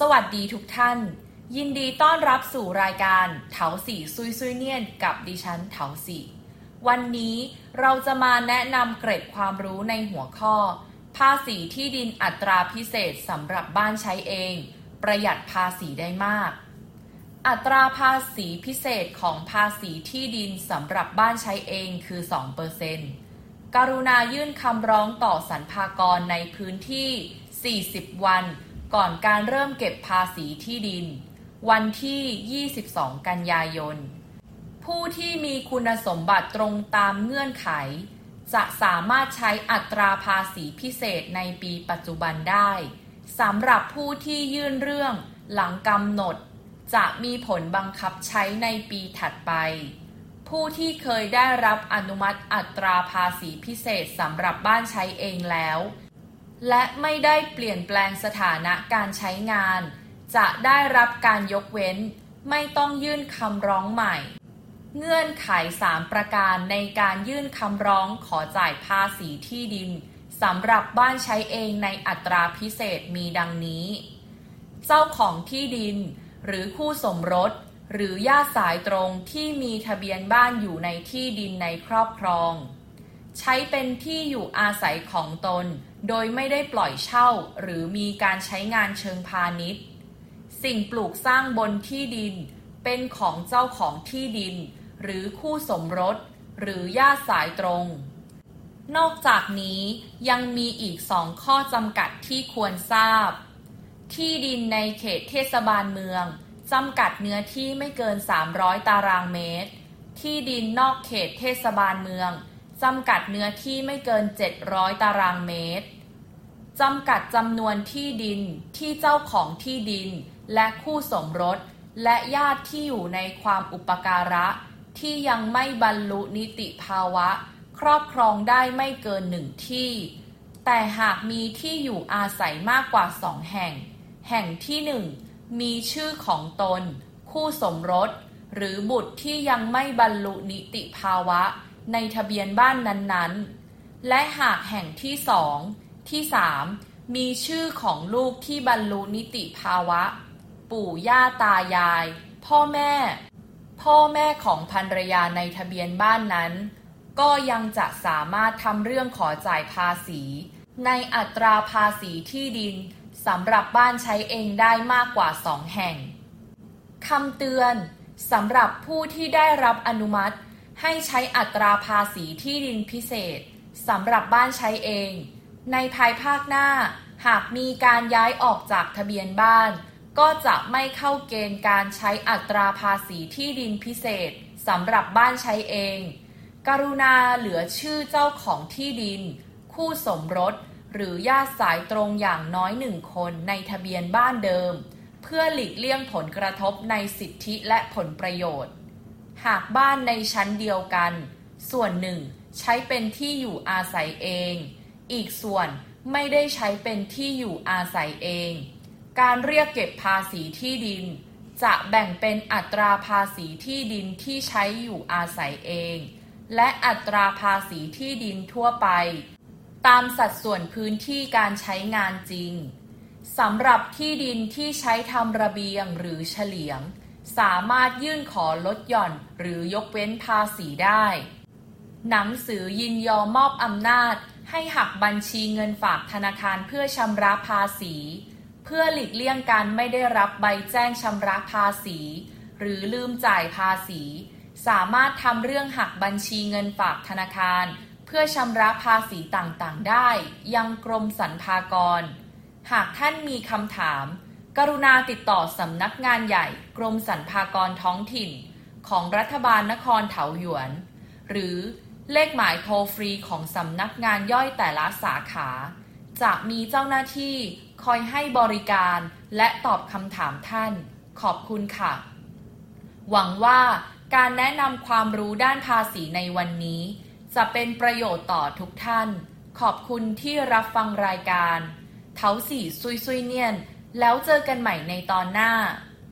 สวัสดีทุกท่าน ยินดีต้อนรับสู่รายการเถาสีซุยซุยเนียนกับดิฉันเถาสีวันนี้เราจะมาแนะนำเกร็ดความรู้ในหัวข้อ ภาษีที่ดินอัตราพิเศษสำหรับบ้านใช้เอง ประหยัดภาษีได้มาก อัตราภาษีพิเศษของภาษีที่ดินสำหรับบ้านใช้เองคือ 2%กรุณายื่นคำร้องต่อสรรพากรในพื้นที่ 40 วัน ก่อนการเริ่มเก็บภาษีที่ดิน วันที่ 22 กันยายน ผู้ที่มีคุณสมบัติตรงตามเงื่อนไข จะสามารถใช้อัตราภาษีพิเศษในปีปัจจุบันได้สำหรับผู้ที่ยื่นเรื่องหลังกำหนด จะมีผลบังคับใช้ในปีถัดไป ผู้ที่เคยได้รับอนุมัติอัตราภาษีพิเศษสำหรับบ้านใช้เองแล้ว และไม่ได้เปลี่ยนแปลงสถานะการใช้งาน จะได้รับการยกเว้น ไม่ต้องยื่นคำร้องใหม่ เงื่อนไข 3 ประการในการยื่นคำร้องขอจ่ายภาษีที่ดินสำหรับบ้านใช้เองในอัตราพิเศษมีดังนี้ เจ้าของที่ดิน หรือคู่สมรส หรือญาติสายตรงที่มีทะเบียนบ้านอยู่ในที่ดินในครอบครอง ใช้เป็นที่อยู่อาศัยของตน โดยไม่ได้ปล่อยเช่า หรือมีการใช้งานเชิงพาณิชย์ สิ่งปลูกสร้างบนที่ดิน เป็นของเจ้าของที่ดิน หรือคู่สมรส หรือญาติสายตรง นอกจากนี้ยังมีอีกสองข้อจำกัดที่ควรทราบ ที่ดินในเขตเทศบาลเมืองจำกัดเนื้อที่ไม่เกิน 300 ตารางเมตร ที่ดินนอกเขตเทศบาลเมือง จำกัดเนื้อที่ไม่เกิน 700 ตารางเมตร จำกัดจำนวนที่ดินที่เจ้าของที่ดิน และคู่สมรส และญาติที่อยู่ในความอุปการะ ที่ยังไม่บรรลุนิติภาวะ ครอบครองได้ไม่เกินหนึ่งที่ แต่หากมีที่อยู่อาศัยมากกว่าสองแห่ง แห่งที่หนึ่งมีชื่อของตน คู่สมรส หรือบุตรที่ยังไม่บรรลุนิติภาวะ ในทะเบียนบ้านนั้นๆ และหากแห่งที่สองที่สามมีชื่อของลูกที่บรรลุนิติภาวะ ปู่ย่าตายาย พ่อแม่ พ่อแม่ของภรรยาในทะเบียนบ้านนั้น ก็ยังจะสามารถทำเรื่องขอจ่ายภาษี ในอัตราภาษีที่ดินสำหรับบ้านใช้เองได้มากกว่าสองแห่งคำเตือนสำหรับผู้ที่ได้รับอนุมัติ ให้ใช้อัตราภาษีที่ดินพิเศษสำหรับบ้านใช้เอง ในภายภาคหน้า หากมีการย้ายออกจากทะเบียนบ้าน ก็จะไม่เข้าเกณฑ์การใช้อัตราภาษีที่ดินพิเศษสำหรับบ้านใช้เอง กรุณาเหลือชื่อเจ้าของที่ดิน คู่สมรส หรือญาติสายตรงอย่างน้อยหนึ่งคนในทะเบียนบ้านเดิม เพื่อหลีกเลี่ยงผลกระทบในสิทธิและผลประโยชน์ หากบ้านในชั้นเดียวกัน ส่วนหนึ่งใช้เป็นที่อยู่อาศัยเอง อีกส่วนไม่ได้ใช้เป็นที่อยู่อาศัยเอง การเรียกเก็บภาษีที่ดิน จะแบ่งเป็นอัตราภาษีที่ดินที่ใช้อยู่อาศัยเอง และอัตราภาษีที่ดินทั่วไป ตามสัดส่วนพื้นที่การใช้งานจริงสำหรับที่ดินที่ใช้ทำระเบียงหรือเฉลียง สามารถยื่นขอลดหย่อนหรือยกเว้นภาษีได้ หนังสือยินยอมมอบอำนาจ ให้หักบัญชีเงินฝากธนาคารเพื่อชำระภาษี เพื่อหลีกเลี่ยงการไม่ได้รับใบแจ้งชำระภาษี หรือลืมจ่ายภาษี สามารถทำเรื่องหักบัญชีเงินฝากธนาคาร เพื่อชำระภาษีต่างๆ ได้ ยังกรมสรรพากร หากท่านมีคำถาม กรุณาติดต่อสำนักงานใหญ่กรมสรรพากรท้องถิ่น ของรัฐบาลนครเถาหยวน หรือเลขหมายโทรฟรีของสำนักงานย่อยแต่ละสาขา จะมีเจ้าหน้าที่คอยให้บริการและตอบคำถามท่าน ขอบคุณค่ะ หวังว่าการแนะนำความรู้ด้านภาษีในวันนี้ จะเป็นประโยชน์ต่อทุกท่าน ขอบคุณที่รับฟังรายการเทาสี่ซุยซุยเนียน แล้วเจอกันใหม่ในตอนหน้า